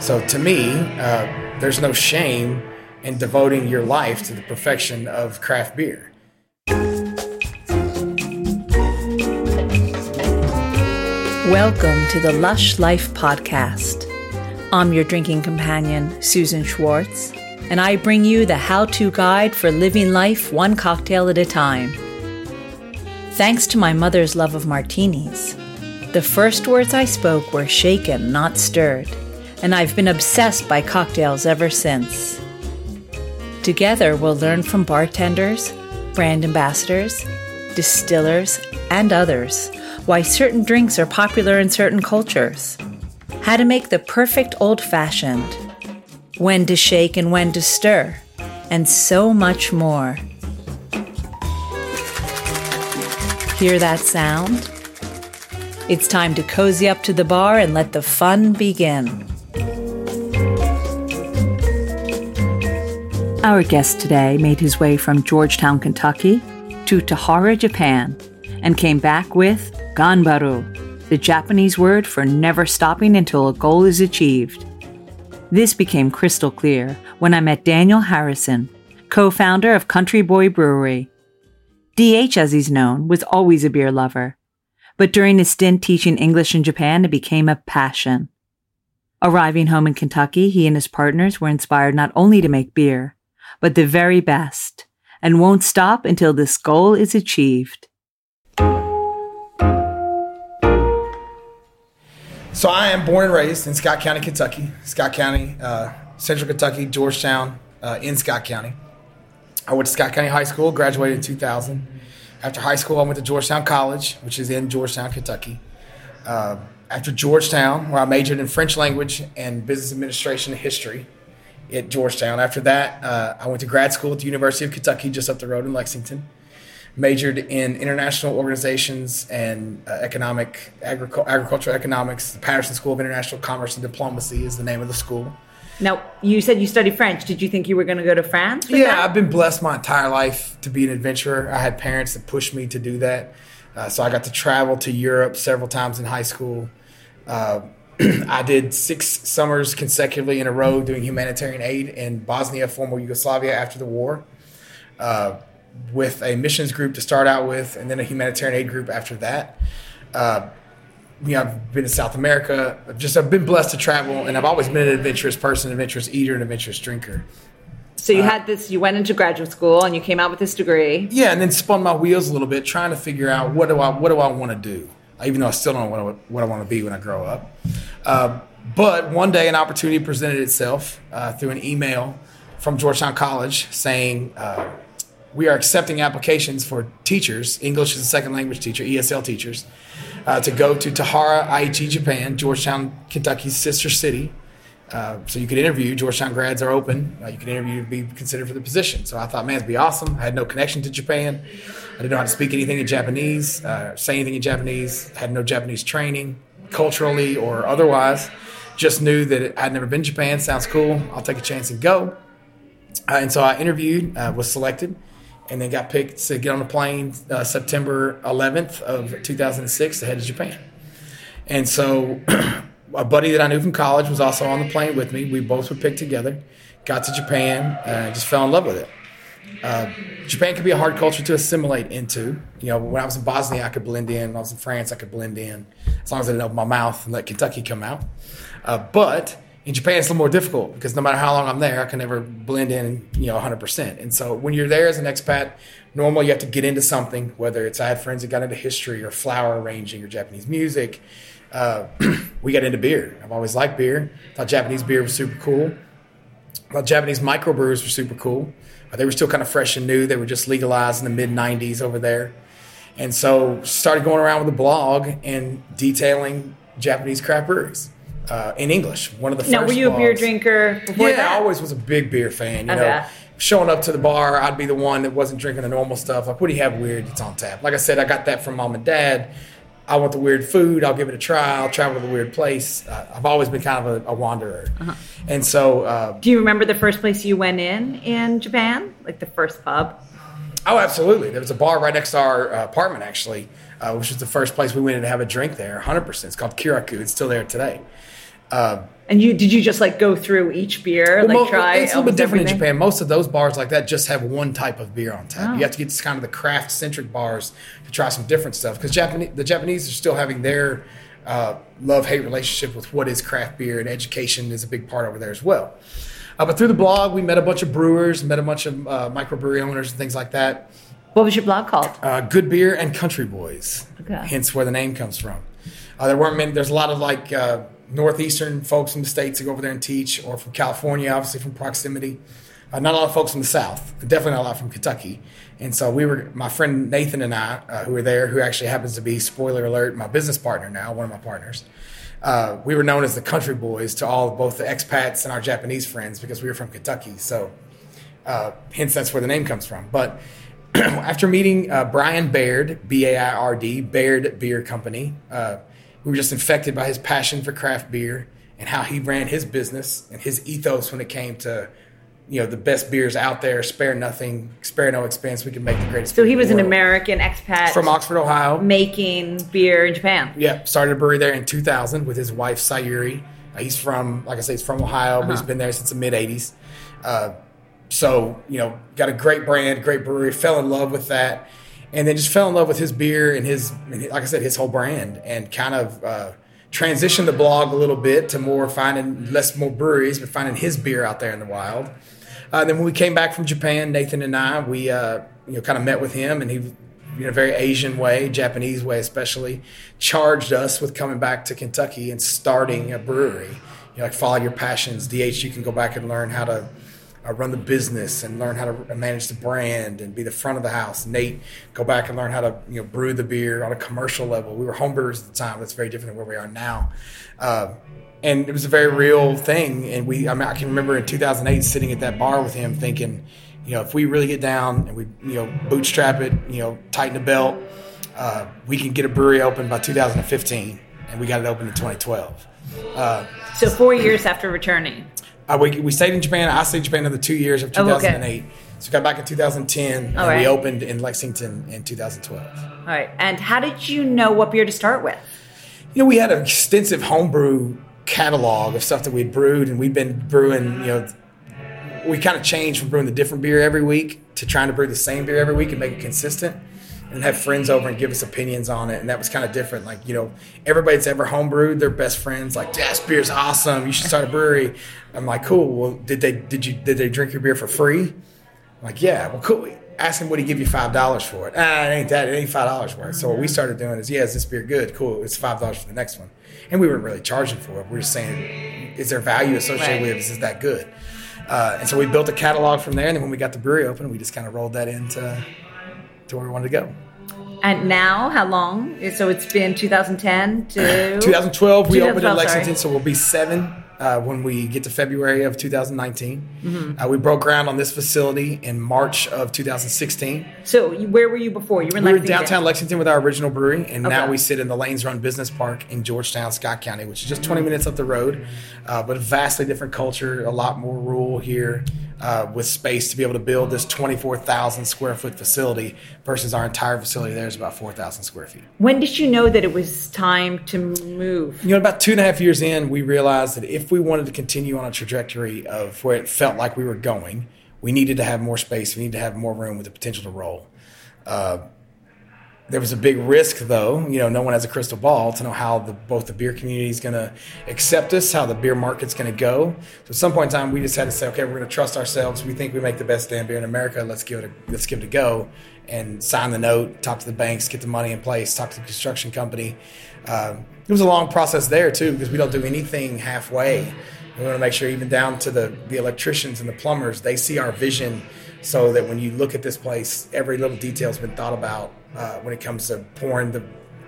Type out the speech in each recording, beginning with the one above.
So to me, uh, there's no shame in devoting your life to the perfection of craft beer. Welcome to the Lush Life Podcast. I'm your drinking companion, Susan Schwartz, and I bring you the how to guide for living life one cocktail at a time. Thanks to my mother's love of martinis, the first words I spoke were shaken, not stirred, and I've been obsessed by cocktails ever since. Together, we'll learn from bartenders, brand ambassadors, distillers, and others why certain drinks are popular in certain cultures, how to make the perfect old fashioned, when to shake and when to stir, and so much more. Hear that sound? It's time to cozy up to the bar and let the fun begin. Our guest today made his way from Georgetown, Kentucky to Tahara, Japan, and came back with Ganbaru, the Japanese word for never stopping until a goal is achieved. This became crystal clear when I met Daniel Harrison, co founder of Country Boy Brewery. DH, as he's known, was always a beer lover, but during his stint teaching English in Japan, it became a passion. Arriving home in Kentucky, he and his partners were inspired not only to make beer, but the very best, and won't stop until this goal is achieved. So I am born and raised in Scott County, Kentucky. Scott County, uh, Central Kentucky, Georgetown, uh, in Scott County. I went to Scott County High School, graduated in 2000. After high school, I went to Georgetown College, which is in Georgetown, Kentucky. Uh, after Georgetown, where I majored in French language and business administration and history at Georgetown. After that, uh, I went to grad school at the University of Kentucky, just up the road in Lexington majored in international organizations and uh, economic agric- agricultural economics. The Patterson School of International Commerce and Diplomacy is the name of the school. Now, you said you studied French. Did you think you were going to go to France? Yeah, that? I've been blessed my entire life to be an adventurer. I had parents that pushed me to do that. Uh, so I got to travel to Europe several times in high school. Uh, I did six summers consecutively in a row doing humanitarian aid in Bosnia, former Yugoslavia after the war. Uh, with a missions group to start out with, and then a humanitarian aid group after that. Uh, you know, I've been to South America. I've just I've been blessed to travel, and I've always been an adventurous person, an adventurous eater, an adventurous drinker. So you uh, had this. You went into graduate school, and you came out with this degree. Yeah, and then spun my wheels a little bit, trying to figure out what do I what do I want to do, even though I still don't know what, I want to be when I grow up. Uh, but one day, an opportunity presented itself uh, through an email from Georgetown College saying uh, we are accepting applications for teachers, English as a second language teacher, ESL teachers, uh, to go to Tahara Aichi, Japan, Georgetown, Kentucky's sister city. Uh, so you could interview. Georgetown grads are open. Uh, you can interview to be considered for the position. So I thought, man, it'd be awesome. I had no connection to Japan. I didn't know how to speak anything in Japanese, uh, say anything in Japanese. Had no Japanese training, culturally or otherwise. Just knew that I'd never been to Japan. Sounds cool. I'll take a chance and go. Uh, and so I interviewed, uh, was selected and then got picked to get on a plane September 11th of 2006 to head to Japan. And so a buddy that I knew from college was also on the plane with me. We both were picked together, got to Japan, and just fell in love with it. Uh, Japan can be a hard culture to assimilate into. You know, when I was in Bosnia, I could blend in. When I was in France, I could blend in as long as I didn't open my mouth and let Kentucky come out. Uh, but in Japan, it's a little more difficult because no matter how long I'm there, I can never blend in, you know, 100%. And so when you're there as an expat, normally you have to get into something, whether it's I had friends that got into history or flower arranging or Japanese music. Uh, we got into beer. I've always liked beer. Thought Japanese beer was super cool. Thought Japanese microbrews were super cool. Uh, they were still kind of fresh and new. They were just legalized in the mid 90s over there. And so started going around with a blog and detailing Japanese craft breweries uh, in English. One of the now, first. were you blogs. a beer drinker before yeah, that? I always was a big beer fan. You I know, bet. showing up to the bar, I'd be the one that wasn't drinking the normal stuff. Like, what do you have weird? It's on tap. Like I said, I got that from mom and dad. I want the weird food. I'll give it a try. I'll travel to the weird place. Uh, I've always been kind of a, a wanderer, uh-huh. and so. Uh, do you remember the first place you went in in Japan, like the first pub? Oh, absolutely. There was a bar right next to our uh, apartment, actually, uh, which was the first place we went in to have a drink there. 100%. It's called Kiraku. It's still there today. And you did you just like go through each beer, Well, like mo- try? it's a little bit different everything? in Japan. Most of those bars like that just have one type of beer on tap. Oh. You have to get to kind of the craft centric bars to try some different stuff because Japanese the Japanese are still having their uh, love hate relationship with what is craft beer, and education is a big part over there as well. Uh, but through the blog, we met a bunch of brewers, met a bunch of uh, microbrewery owners, and things like that. What was your blog called? Uh, good beer and country boys, Okay. hence where the name comes from. Uh, there weren't many. There's a lot of like uh, northeastern folks from the states that go over there and teach, or from California, obviously from proximity. Uh, not a lot of folks from the south. Definitely not a lot from Kentucky. And so we were. My friend Nathan and I, uh, who were there, who actually happens to be spoiler alert, my business partner now, one of my partners. Uh, we were known as the country boys to all of both the expats and our Japanese friends because we were from Kentucky. So uh, hence that's where the name comes from. But after meeting uh, Bryan Baird, B A I R D, Baird Beer Company, uh, we were just infected by his passion for craft beer and how he ran his business and his ethos when it came to you know the best beers out there, spare nothing, spare no expense. We can make the greatest. So he was an. American expat from Oxford, Ohio. making beer in Japan. Yeah, started a brewery there in 2000 with his wife Sayuri. Uh, he's from, like I say, he's from Ohio, but he's been there since the mid 80s. Uh, so, you know, got a great brand, great brewery, fell in love with that, and then just fell in love with his beer and his, and like I said, his whole brand, and kind of uh, transitioned the blog a little bit to more finding less more breweries, but finding his beer out there in the wild. Uh, then when we came back from Japan, Nathan and I, we uh, you know kind of met with him, and he, in a very Asian way, Japanese way especially, charged us with coming back to Kentucky and starting a brewery. You know, like follow your passions. DH, you can go back and learn how to uh, run the business and learn how to manage the brand and be the front of the house. Nate, go back and learn how to you know brew the beer on a commercial level. We were homebrewers at the time. That's very different than where we are now. Uh, and it was a very real thing. And we, I mean, I can remember in 2008 sitting at that bar with him, thinking, you know, if we really get down and we, you know, bootstrap it, you know, tighten the belt, uh, we can get a brewery open by 2015. And we got it open in 2012. Uh, So four years after returning. Uh, we, we stayed in Japan. I stayed in Japan another two years of Oh, okay. 2008. So we got back in 2010, and All we opened in Lexington in 2012. All right. And how did you know what beer to start with? You know, we had an extensive homebrew catalog of stuff that we'd brewed, and we'd been brewing. You know, we kind of changed from brewing the different beer every week to trying to brew the same beer every week and make it consistent. And have friends over and give us opinions on it, and that was kind of different. Like you know, everybody that's ever homebrewed, their best friends like, "Yeah, this beer's awesome. You should start a brewery." I'm like, "Cool. Well, did they did you did they drink your beer for free?" I'm like, yeah, well, cool. Ask him, would he give you five dollars for it? Ah, it ain't that. It ain't five dollars for it. So what we started doing is, yeah, is this beer good? Cool. It's five dollars for the next one, and we weren't really charging for it. We were just saying, is there value associated Right. with it? Is that good? Uh, and so we built a catalog from there, and then when we got the brewery open, we just kind of rolled that into to where we wanted to go. And now, how long? So it's been 2010 to 2012, we opened in 2012, sorry. Lexington, so we'll be seven uh, when we get to February of 2019. Mm-hmm. Uh, we broke ground on this facility in March of 2016. So where were you before? You were in We were downtown Lexington with our original brewery, and now we sit in the Lanes Run Business Park in Georgetown, Scott County, which is just 20 minutes up the road, uh, but a vastly different culture, a lot more rural here, uh, with space to be able to build this 24,000 square foot facility versus our entire facility there is about 4,000 square feet. When did you know that it was time to move? You know, about two and a half years in, we realized that if we wanted to continue on a trajectory of where it felt like we were going, we needed to have more space. We needed to have more room with the potential to roll. Uh, there was a big risk, though. You know, no one has a crystal ball to know how the, both the beer community is going to accept us, how the beer market's going to go. So at some point in time, we just had to say, okay, we're going to trust ourselves. We think we make the best damn beer in America. Let's give it a let's give it a go, and sign the note, talk to the banks, get the money in place, talk to the construction company. Um, it was a long process there too because we don't do anything halfway. We want to make sure, even down to the the electricians and the plumbers, they see our vision, so that when you look at this place, every little detail's been thought about uh, when it comes to pouring the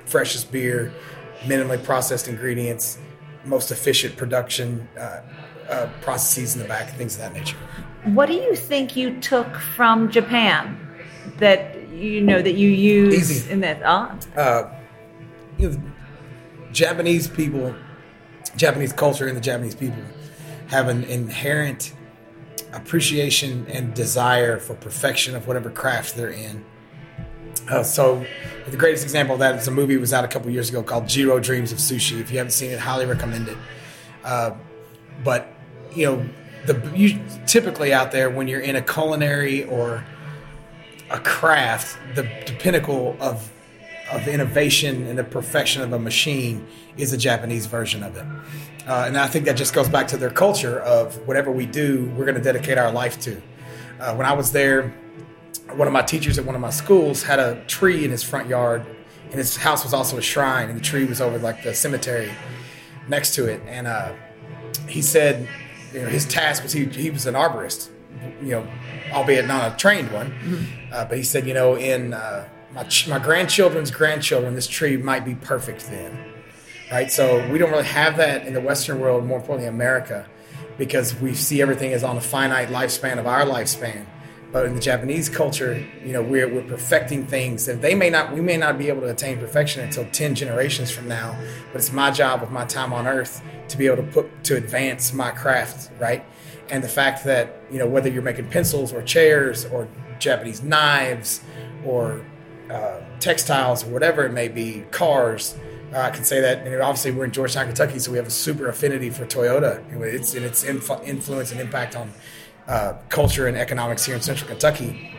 freshest beer, minimally processed ingredients, most efficient production uh, uh, processes in the back, things of that nature. What do you think you took from Japan that you know that you use Easy. in that? Uh, you know, Japanese people, Japanese culture, and the Japanese people have an inherent appreciation and desire for perfection of whatever craft they're in. Uh, so, the greatest example of that is a movie was out a couple years ago called Jiro Dreams of Sushi. If you haven't seen it, highly recommend it. Uh, but you know, the you, typically out there when you're in a culinary or a craft, the, the pinnacle of of innovation and the perfection of a machine is a Japanese version of it. Uh, and I think that just goes back to their culture of whatever we do, we're going to dedicate our life to. Uh, when I was there, one of my teachers at one of my schools had a tree in his front yard, and his house was also a shrine, and the tree was over like the cemetery next to it. And uh, he said, you know, his task was he, he was an arborist, you know, albeit not a trained one, mm-hmm. uh, but he said, you know, in uh, my, my grandchildren's grandchildren, this tree might be perfect then. Right. So we don't really have that in the Western world, more importantly, America, because we see everything as on a finite lifespan of our lifespan. But in the Japanese culture, you know, we're, we're perfecting things that they may not, we may not be able to attain perfection until 10 generations from now. But it's my job with my time on earth to be able to put, to advance my craft, right? And the fact that, you know, whether you're making pencils or chairs or Japanese knives or uh, textiles whatever it may be, cars. Uh, I can say that, and obviously we're in Georgetown, Kentucky, so we have a super affinity for Toyota. It's and its influ- influence and impact on uh, culture and economics here in Central Kentucky.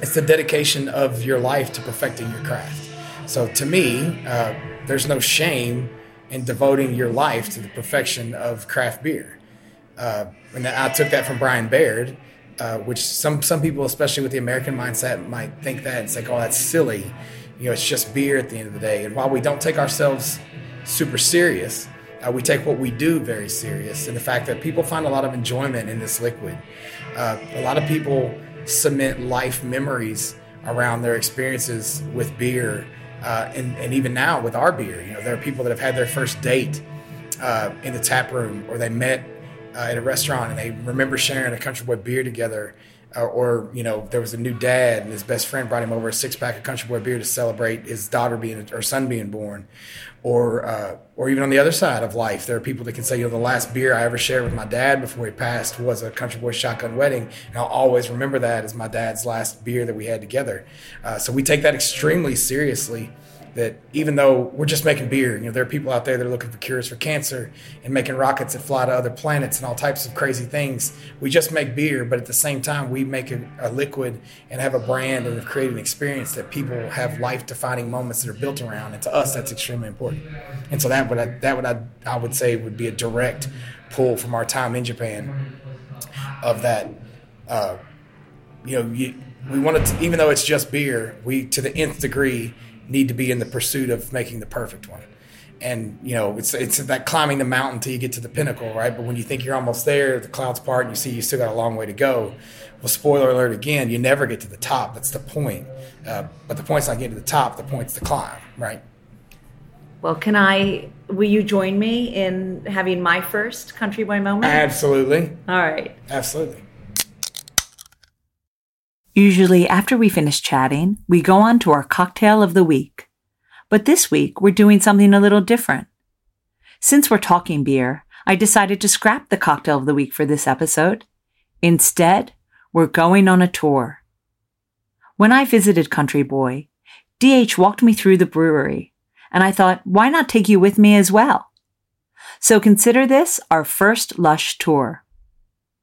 It's the dedication of your life to perfecting your craft. So to me, uh, there's no shame in devoting your life to the perfection of craft beer. Uh, and I took that from Bryan Baird uh, which some some people, especially with the American mindset, might think that it's like, oh, that's silly. You know, it's just beer at the end of the day. And while we don't take ourselves super serious, uh, we take what we do very serious. And the fact that people find a lot of enjoyment in this liquid. Uh, a lot of people cement life memories around their experiences with beer. Uh, and, and even now with our beer, you know, there are people that have had their first date uh, in the tap room or they met uh, at a restaurant and they remember sharing a country boy beer together. Uh, or you know there was a new dad and his best friend brought him over a six pack of country boy beer to celebrate his daughter being or son being born or uh, or even on the other side of life there are people that can say you know the last beer i ever shared with my dad before he passed was a country boy shotgun wedding and i'll always remember that as my dad's last beer that we had together uh, so we take that extremely seriously that even though we're just making beer, you know, there are people out there that are looking for cures for cancer and making rockets that fly to other planets and all types of crazy things. We just make beer, but at the same time, we make a, a liquid and have a brand and have created an experience that people have life defining moments that are built around. And to us, that's extremely important. And so that would I, that would I, I would say would be a direct pull from our time in Japan of that. Uh, you know, you, we wanted to, even though it's just beer, we to the nth degree need to be in the pursuit of making the perfect one. And you know, it's it's that climbing the mountain till you get to the pinnacle, right? But when you think you're almost there, the clouds part, and you see you still got a long way to go. Well, spoiler alert again, you never get to the top. That's the point. Uh, but the point's not getting to the top. The point's the climb, right? Well, can I? Will you join me in having my first country boy moment? Absolutely. All right. Absolutely. Usually, after we finish chatting, we go on to our cocktail of the week. But this week, we're doing something a little different. Since we're talking beer, I decided to scrap the cocktail of the week for this episode. Instead, we're going on a tour. When I visited Country Boy, DH walked me through the brewery, and I thought, why not take you with me as well? So consider this our first Lush tour.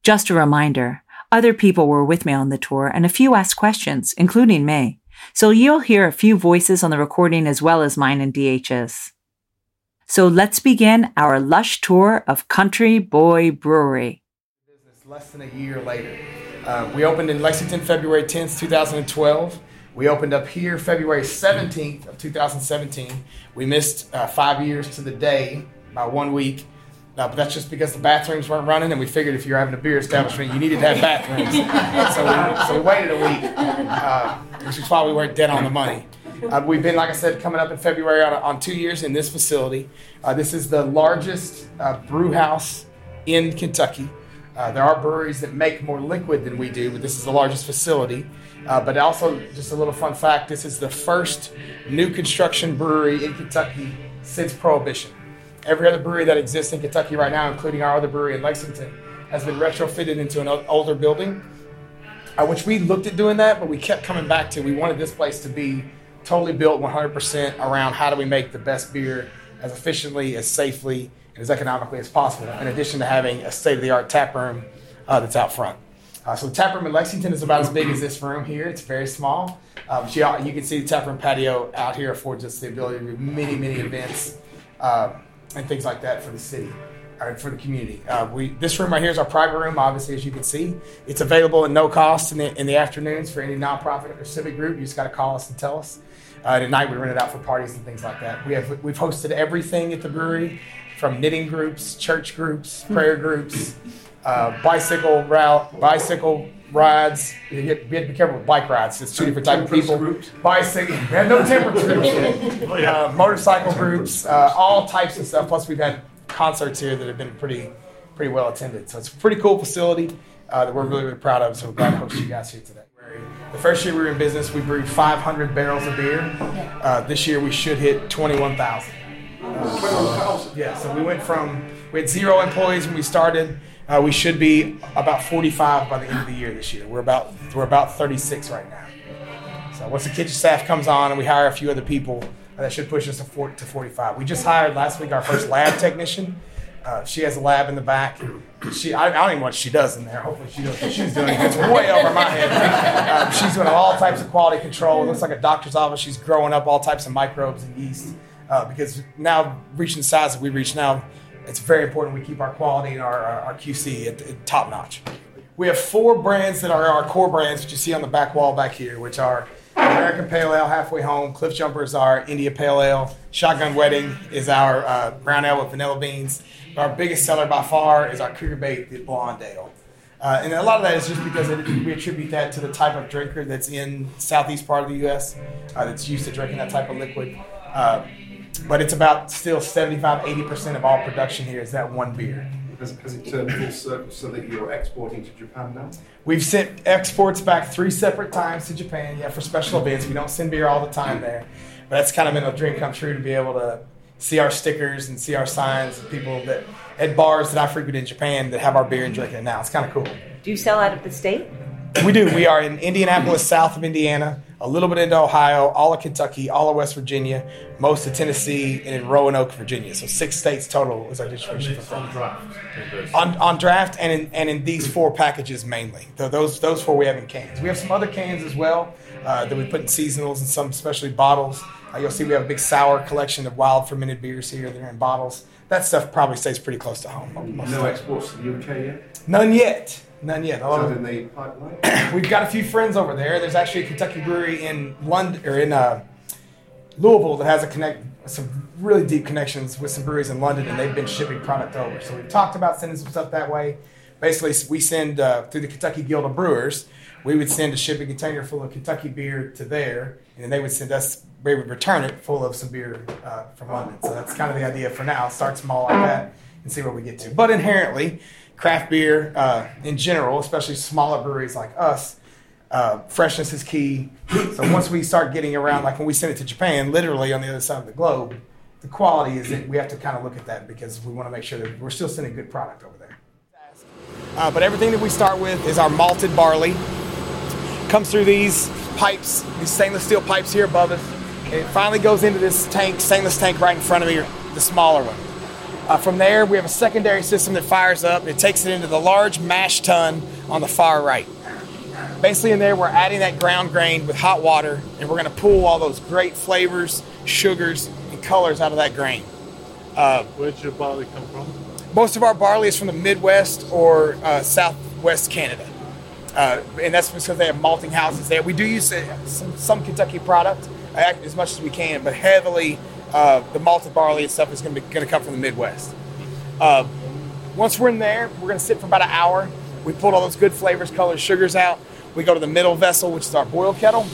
Just a reminder, other people were with me on the tour and a few asked questions, including me. So you'll hear a few voices on the recording as well as mine and DH's. So let's begin our lush tour of Country Boy Brewery. Less than a year later. Uh, we opened in Lexington February 10th, 2012. We opened up here February 17th of 2017. We missed uh, five years to the day by one week. No, but that's just because the bathrooms weren't running, and we figured if you're having a beer establishment, you needed to have bathrooms. so, we, so we waited a week, uh, which is why we weren't dead on the money. Uh, we've been, like I said, coming up in February on, on two years in this facility. Uh, this is the largest uh, brew house in Kentucky. Uh, there are breweries that make more liquid than we do, but this is the largest facility. Uh, but also, just a little fun fact this is the first new construction brewery in Kentucky since Prohibition. Every other brewery that exists in Kentucky right now, including our other brewery in Lexington, has been retrofitted into an older building, which we looked at doing that, but we kept coming back to we wanted this place to be totally built 100% around how do we make the best beer as efficiently, as safely, and as economically as possible, in addition to having a state of the art tap room uh, that's out front. Uh, so the tap room in Lexington is about as big as this room here. It's very small. But you, you can see the tap room patio out here affords us the ability to do many, many events uh, and things like that for the city or for the community. Uh, we this room right here is our private room. Obviously, as you can see, it's available at no cost in the in the afternoons for any nonprofit or civic group. You just got to call us and tell us. Uh, at night, we rent it out for parties and things like that. We have we've hosted everything at the brewery, from knitting groups, church groups, prayer groups, uh, bicycle route, bicycle rides. You, get, you have to be careful with bike rides. It's two different types of people. Groups. Bicycle. We have no temperance groups. yet. Uh, motorcycle groups, uh, all types of stuff. Plus, we've had concerts here that have been pretty pretty well attended. So it's a pretty cool facility uh, that we're really really proud of. So we're glad to host you guys here today. The first year we were in business, we brewed 500 barrels of beer. Uh, this year we should hit 21,000. Yeah, so we went from we had zero employees when we started. Uh, we should be about 45 by the end of the year this year. We're about we're about 36 right now. So once the kitchen staff comes on and we hire a few other people, uh, that should push us to, four, to 45. We just hired last week our first lab technician. Uh, she has a lab in the back. She, I, I don't even know what she does in there. Hopefully, she knows what she's doing. It's way over my head. Um, she's doing all types of quality control. It looks like a doctor's office. She's growing up all types of microbes and yeast. Uh, because now, reaching the size that we reach now, it's very important we keep our quality and our, our, QC at, at top notch. We have four brands that are our core brands, which you see on the back wall back here, which are American Pale Ale, Halfway Home, Cliff Jumper is our India Pale Ale, Shotgun Wedding is our uh, brown ale with vanilla beans. Our biggest seller by far is our Cougar Bait, the Blonde Ale. Uh, and a lot of that is just because it, we attribute that to the type of drinker that's in southeast part of the U.S. Uh, that's used to drinking that type of liquid. But it's about still 75, 80% of all production here is that one beer. Has, has it turned full circle so that you're exporting to Japan now? We've sent exports back three separate times to Japan, yeah, for special events. We don't send beer all the time there, but that's kind of been a dream come true to be able to see our stickers and see our signs and people that at bars that I frequent in Japan that have our beer and drinking it now. It's kind of cool. Do you sell out of the state? We do. We are in Indianapolis, south of Indiana, a little bit into Ohio, all of Kentucky, all of West Virginia, most of Tennessee, and in Roanoke, Virginia. So six states total is our distribution. On draft. on, on draft and in, and in these four packages mainly. Th- Those those four we have in cans. We have some other cans as well uh, that we put in seasonals and some especially bottles. Uh, you'll see we have a big sour collection of wild fermented beers here that are in bottles. That stuff probably stays pretty close to home. No exports to the UK yet? None yet. None yet. A Is that in the pipeline? We've got a few friends over there. There's actually a Kentucky brewery in London or in uh, Louisville that has a connect some really deep connections with some breweries in London, and they've been shipping product over. So we've talked about sending some stuff that way. Basically, we send uh, through the Kentucky Guild of Brewers. We would send a shipping container full of Kentucky beer to there, and then they would send us. We would return it full of some beer uh, from London. So that's kind of the idea for now. Start small like that and see where we get to. But inherently, craft beer uh, in general, especially smaller breweries like us, uh, freshness is key. So once we start getting around, like when we send it to Japan, literally on the other side of the globe, the quality is that we have to kind of look at that because we want to make sure that we're still sending good product over there. Uh, but everything that we start with is our malted barley. Comes through these pipes, these stainless steel pipes here above us. It finally goes into this tank, stainless tank right in front of me, the smaller one. Uh, from there, we have a secondary system that fires up. It takes it into the large mash tun on the far right. Basically, in there, we're adding that ground grain with hot water, and we're going to pull all those great flavors, sugars, and colors out of that grain. Where'd your barley come from? Most of our barley is from the Midwest or uh, Southwest Canada. Uh, and that's because they have malting houses there. We do use uh, some, some Kentucky product uh, as much as we can, but heavily uh, the malted barley and stuff is going to be going to come from the Midwest. Uh, once we're in there, we're going to sit for about an hour. We pulled all those good flavors, colors, sugars out. We go to the middle vessel, which is our boil kettle.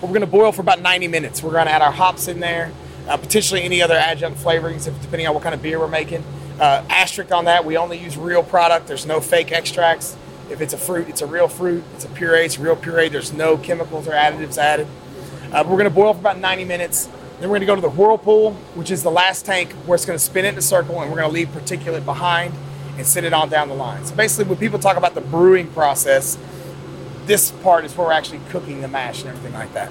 We're going to boil for about 90 minutes. We're going to add our hops in there, uh, potentially any other adjunct flavorings, if, depending on what kind of beer we're making. Uh, asterisk on that, we only use real product. There's no fake extracts. If it's a fruit, it's a real fruit. It's a puree, it's a real puree. There's no chemicals or additives added. Uh, we're going to boil for about 90 minutes. Then we're going to go to the whirlpool, which is the last tank where it's going to spin in a circle, and we're going to leave particulate behind and send it on down the line. So basically, when people talk about the brewing process, this part is where we're actually cooking the mash and everything like that.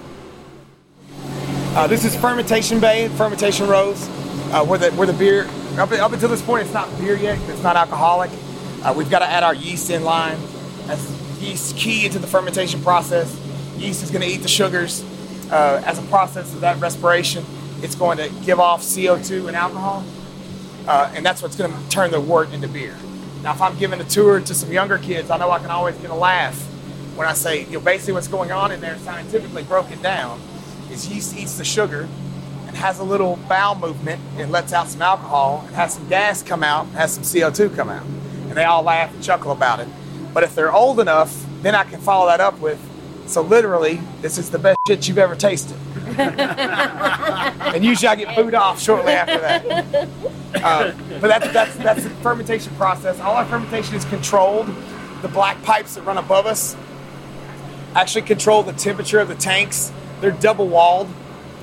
Uh, this is fermentation bay, fermentation rows, uh, where the where the beer up, up until this point, it's not beer yet. It's not alcoholic. Uh, we've got to add our yeast in line. As yeast key into the fermentation process. Yeast is going to eat the sugars. Uh, as a process of that respiration, it's going to give off CO2 and alcohol, uh, and that's what's going to turn the wort into beer. Now, if I'm giving a tour to some younger kids, I know I can always get a laugh when I say, you know, basically what's going on in there, scientifically broken down, is yeast eats the sugar and has a little bowel movement and lets out some alcohol and has some gas come out, has some CO2 come out. And they all laugh and chuckle about it. But if they're old enough, then I can follow that up with, so literally, this is the best shit you've ever tasted. and usually I get booed off shortly after that. Uh, but that's, that's, that's the fermentation process. All our fermentation is controlled. The black pipes that run above us actually control the temperature of the tanks. They're double walled,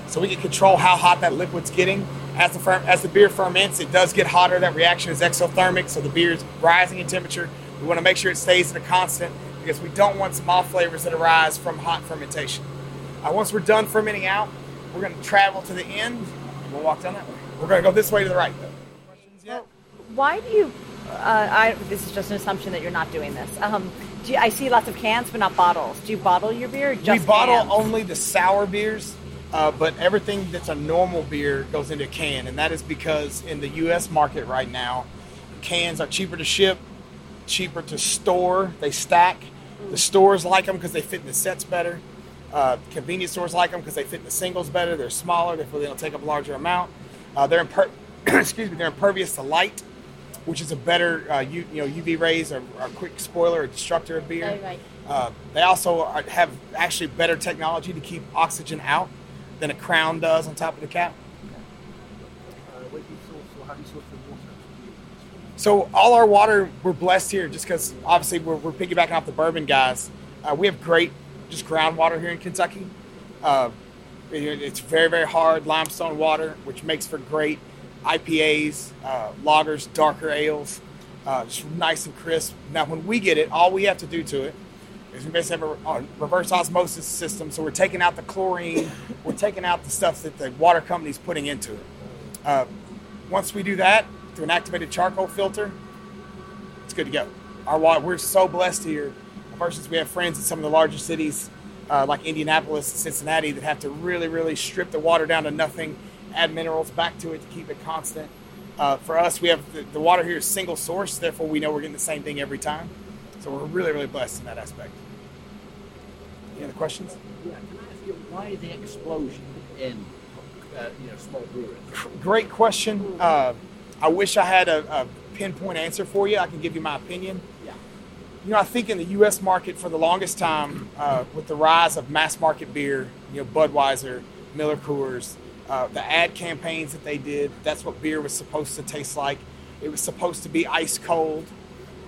so we can control how hot that liquid's getting. As the, fer- as the beer ferments, it does get hotter. That reaction is exothermic, so the beer is rising in temperature. We want to make sure it stays at a constant because we don't want some off flavors that arise from hot fermentation. Uh, once we're done fermenting out, we're going to travel to the end and we'll walk down that way. We're going to go this way to the right, though. Questions yet? Why do you? Uh, I, this is just an assumption that you're not doing this. Um, do you, I see lots of cans, but not bottles. Do you bottle your beer? We bottle cans? only the sour beers, uh, but everything that's a normal beer goes into a can, and that is because in the U.S. market right now, cans are cheaper to ship, cheaper to store. They stack. The stores like them because they fit in the sets better. Uh, convenience stores like them because they fit in the singles better. They're smaller, therefore they don't take up a larger amount. Uh, they're imper- excuse me, they're impervious to light, which is a better uh, U- you know UV rays are, are a quick spoiler or destructor of beer. Right, right. Uh, they also are, have actually better technology to keep oxygen out than a crown does on top of the cap. Uh, So all our water, we're blessed here just because obviously we're, we're piggybacking off the bourbon guys. Uh, we have great just groundwater here in Kentucky. Uh, it- it's very, very hard limestone water, which makes for great IPAs, uh, lagers, darker ales, uh, just nice and crisp. Now, when we get it, all we have to do to it is we basically have a, a reverse osmosis system. So we're taking out the chlorine, we're taking out the stuff that the water company's putting into it. Uh, once we do that through an activated charcoal filter, it's good to go. Our water, we're so blessed here. Versus we have friends in some of the larger cities uh, like Indianapolis and Cincinnati that have to really, really strip the water down to nothing, add minerals back to it to keep it constant. Uh, for us, we have the, the water here is single source, therefore we know we're getting the same thing every time. So we're really, really blessed in that aspect. Any other questions? Yeah, can I ask you why the explosion in uh, you know small breweries? Great question. Uh, I wish I had a, a pinpoint answer for you. I can give you my opinion. Yeah. You know, I think in the U.S. market for the longest time, uh, with the rise of mass market beer, you know, Budweiser, Miller Coors, uh, the ad campaigns that they did, that's what beer was supposed to taste like. It was supposed to be ice cold.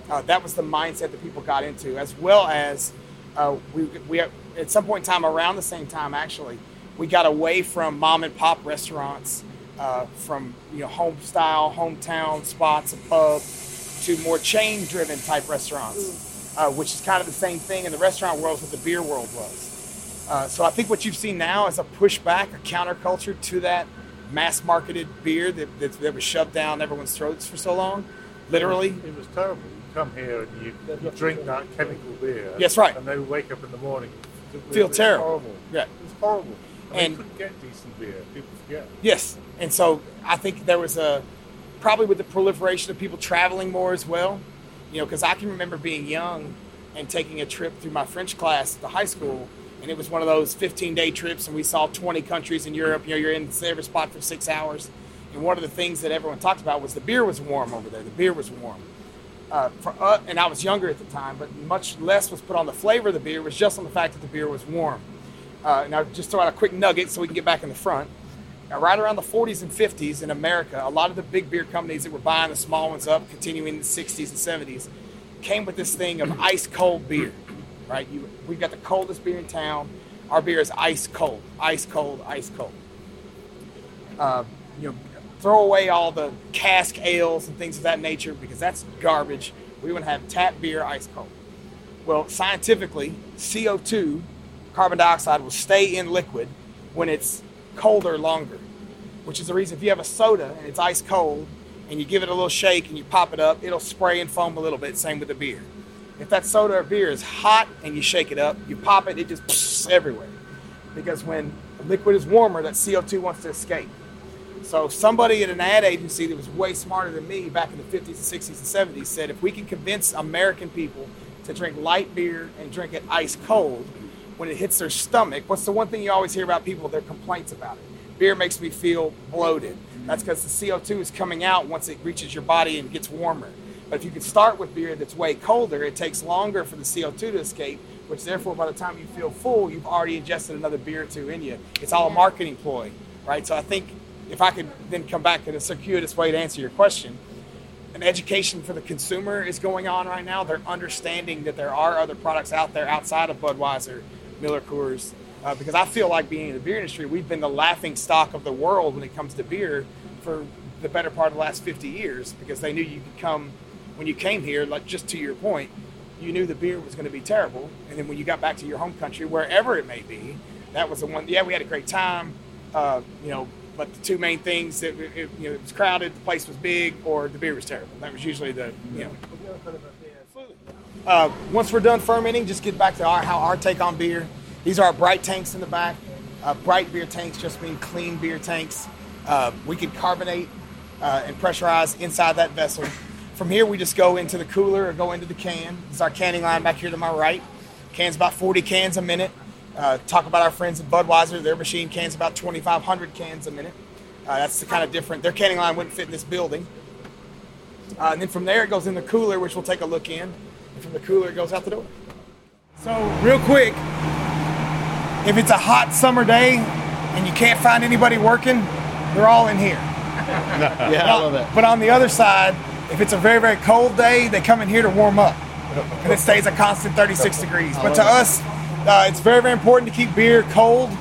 Uh, that was the mindset that people got into, as well as uh, we, we at some point in time, around the same time actually, we got away from mom and pop restaurants, uh, from you know home style, hometown spots, a pub, to more chain driven type restaurants, uh, which is kind of the same thing in the restaurant world as what the beer world was. Uh, so I think what you've seen now is a pushback, a counterculture to that mass marketed beer that, that, that was shoved down everyone's throats for so long, literally. It was terrible. You come here and you, you drink that chemical beer. Yes, right. And they wake up in the morning. It was- Feel it was terrible. Horrible. Yeah. It was horrible. And, And- you couldn't get decent beer. People forget. Yes, and so I think there was a probably with the proliferation of people traveling more as well. You know, because I can remember being young and taking a trip through my French class at the high school, and it was one of those 15 day trips, and we saw 20 countries in Europe. You know, you're in every spot for six hours, and one of the things that everyone talked about was the beer was warm over there. The beer was warm. Uh, for uh, and I was younger at the time, but much less was put on the flavor of the beer. It was just on the fact that the beer was warm. Uh, now, just throw out a quick nugget so we can get back in the front. Now, right around the 40s and 50s in America, a lot of the big beer companies that were buying the small ones up, continuing in the 60s and 70s, came with this thing of ice cold beer. Right? You, we've got the coldest beer in town. Our beer is ice cold, ice cold, ice cold. Uh, you know, throw away all the cask ales and things of that nature because that's garbage. We want to have tap beer ice cold. Well, scientifically, CO2, carbon dioxide, will stay in liquid when it's colder longer, which is the reason if you have a soda and it's ice cold and you give it a little shake and you pop it up, it'll spray and foam a little bit. Same with the beer. If that soda or beer is hot and you shake it up, you pop it, it just everywhere. Because when a liquid is warmer, that CO2 wants to escape. So somebody at an ad agency that was way smarter than me back in the 50s and 60s and 70s said if we can convince American people to drink light beer and drink it ice cold when it hits their stomach, what's the one thing you always hear about people, their complaints about it? Beer makes me feel bloated. That's because the CO2 is coming out once it reaches your body and gets warmer. But if you can start with beer that's way colder, it takes longer for the CO2 to escape, which therefore by the time you feel full, you've already ingested another beer or two in you. It's all a marketing ploy, right? So I think if I could then come back in a circuitous way to answer your question, an education for the consumer is going on right now. They're understanding that there are other products out there outside of Budweiser, Miller Coors, uh, because I feel like being in the beer industry, we've been the laughing stock of the world when it comes to beer for the better part of the last 50 years because they knew you could come when you came here, like just to your point, you knew the beer was going to be terrible. And then when you got back to your home country, wherever it may be, that was the one. Yeah, we had a great time, uh, you know. But the two main things that it, you know, it was crowded, the place was big, or the beer was terrible. That was usually the you know. Uh, once we're done fermenting, just get back to our, how our take on beer. These are our bright tanks in the back. Uh, bright beer tanks just mean clean beer tanks. Uh, we can carbonate uh, and pressurize inside that vessel. From here, we just go into the cooler or go into the can. It's our canning line back here to my right. Cans about 40 cans a minute. Uh, talk about our friends at Budweiser. Their machine cans about 2,500 cans a minute. Uh, that's the kind of different. Their canning line wouldn't fit in this building. And then from there, it goes in the cooler, which we'll take a look in. And from the cooler, it goes out the door. So, real quick, if it's a hot summer day and you can't find anybody working, they're all in here. Yeah, I love that. But on the other side, if it's a very, very cold day, they come in here to warm up. And it stays a constant 36 degrees. But to us, uh, it's very, very important to keep beer cold.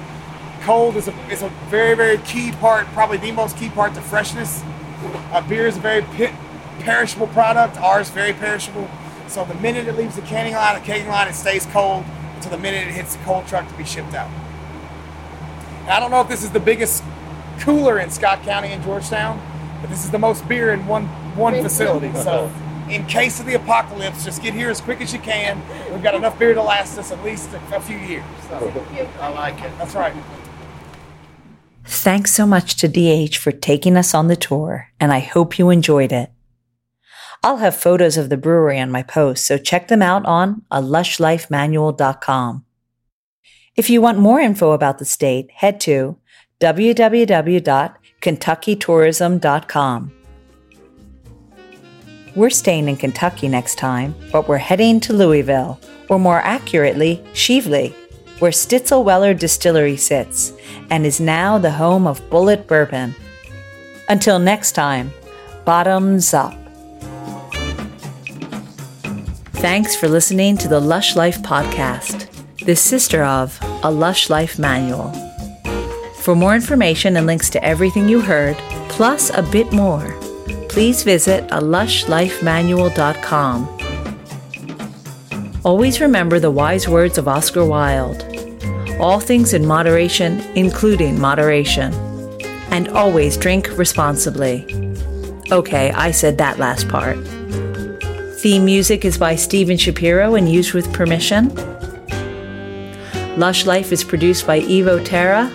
Cold is a, is a very, very key part, probably the most key part to freshness. Uh, beer is a very pi perishable product. Ours very perishable. So the minute it leaves the canning line, the canning line, it stays cold until the minute it hits the cold truck to be shipped out. And I don't know if this is the biggest cooler in Scott County and Georgetown, but this is the most beer in one one facility. So, in case of the apocalypse, just get here as quick as you can. We've got enough beer to last us at least a, a few years. So, I like it. that's right. Thanks so much to DH for taking us on the tour, and I hope you enjoyed it. I'll have photos of the brewery on my post, so check them out on a. If you want more info about the state, head to www.kentuckytourism.com. We're staying in Kentucky next time, but we're heading to Louisville, or more accurately, Shively, where Stitzel Weller Distillery sits and is now the home of Bulleit Bourbon. Until next time, bottoms up. Thanks for listening to the Lush Life Podcast, the sister of A Lush Life Manual. For more information and links to everything you heard, plus a bit more, please visit a lushlifemanual.com. Always remember the wise words of Oscar Wilde all things in moderation, including moderation. And always drink responsibly. Okay, I said that last part. Theme music is by Steven Shapiro and used with permission. Lush Life is produced by Evo Terra,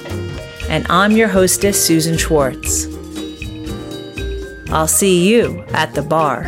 and I'm your hostess, Susan Schwartz. I'll see you at the bar.